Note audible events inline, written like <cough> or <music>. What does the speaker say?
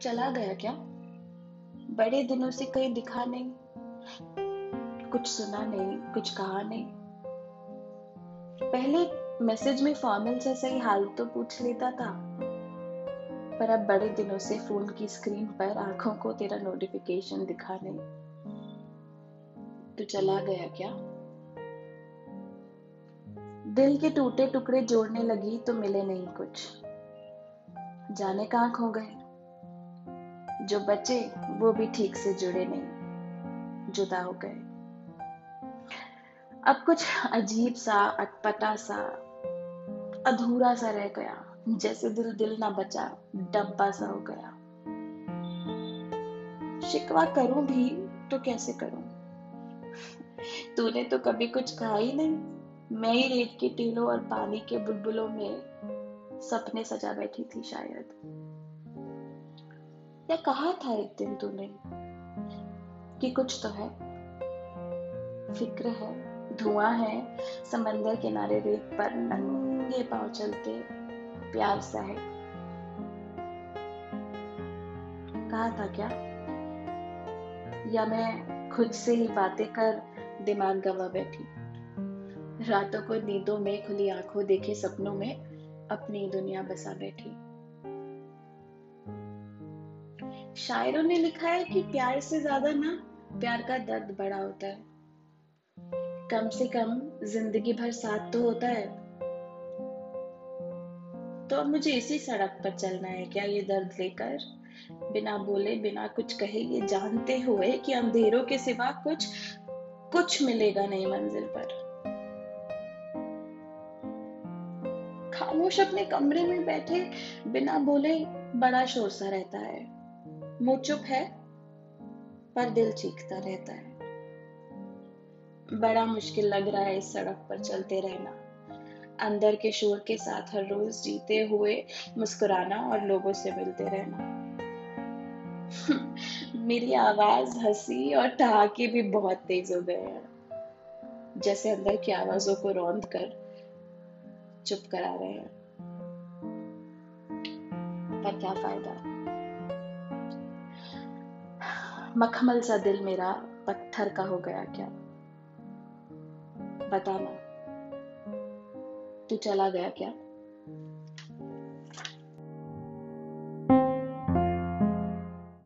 चला गया क्या? बड़े दिनों से कहीं दिखा नहीं, कुछ सुना नहीं, कुछ कहा नहीं। पहले मैसेज में फॉर्मल सा सही हाल तो पूछ लेता था, पर अब बड़े दिनों से फ़ोन की स्क्रीन पर आँखों को तेरा नोटिफिकेशन दिखा नहीं। तू चला गया क्या? दिल के टूटे टुकड़े जोड़ने लगी तो मिले नहीं कुछ। जाने कहाँ खो गए? जो बचे, वो भी ठीक से जुड़े नहीं। जुदा हो गए। अब कुछ अजीब सा, अटपटा सा, अधूरा सा रह गया, जैसे दिल दिल ना बचा, डब्बा सा हो गया। शिकवा करूँ भी तो कैसे करूँ? तूने तो कभी कुछ कहा ही नहीं। मैं ही रेत के टीलों और पानी के बुलबुलों में सपने सजा बैठी थी शायद। या कहा था एक दिन तूने कि कुछ तो है। फ़िक्र है, धुआँ है, समंदर किनारे रेत पर नंगे पाँव चलते प्यार सा है। कहा था क्या? या मैं खुद से ही बातें कर दिमाग गवा बैठी? रातों को नींदों में खुली आँखों देखे सपनों में अपनी दुनिया बसा बैठी। शायरों ने लिखा है कि प्यार से ज़्यादा ना प्यार का दर्द बड़ा होता है। कम से कम ज़िंदगी भर साथ तो होता है। तो अब मुझे इसी सड़क पर चलना है। क्या ये दर्द लेकर बिना बोले, बिना कुछ कहे, ये जानते हुए कि अंधेरों के सिवा कुछ कुछ मिलेगा नहीं मंजिल पर? खामोश अपने कमरे में बैठे बिना बोले बड़ा शोर सा रहता है। मुँह चुप है, पर दिल चीखता रहता है। बड़ा मुश्किल लग रहा है इस सड़क पर चलते रहना। अंदर के शोर के साथ हर रोज जीते हुए मुस्कुराना और लोगों से मिलते रहना। <laughs> मेरी आवाज़ हँसी और ठहाके भी बहुत तेज हो गए हैं। जैसे अंदर की आवाजों को रौंद कर चुप करा रहे हैं। पर क्या फ़ायदा? मखमल सा दिल मेरा पत्थर का हो गया क्या? बताना। तू चला गया क्या?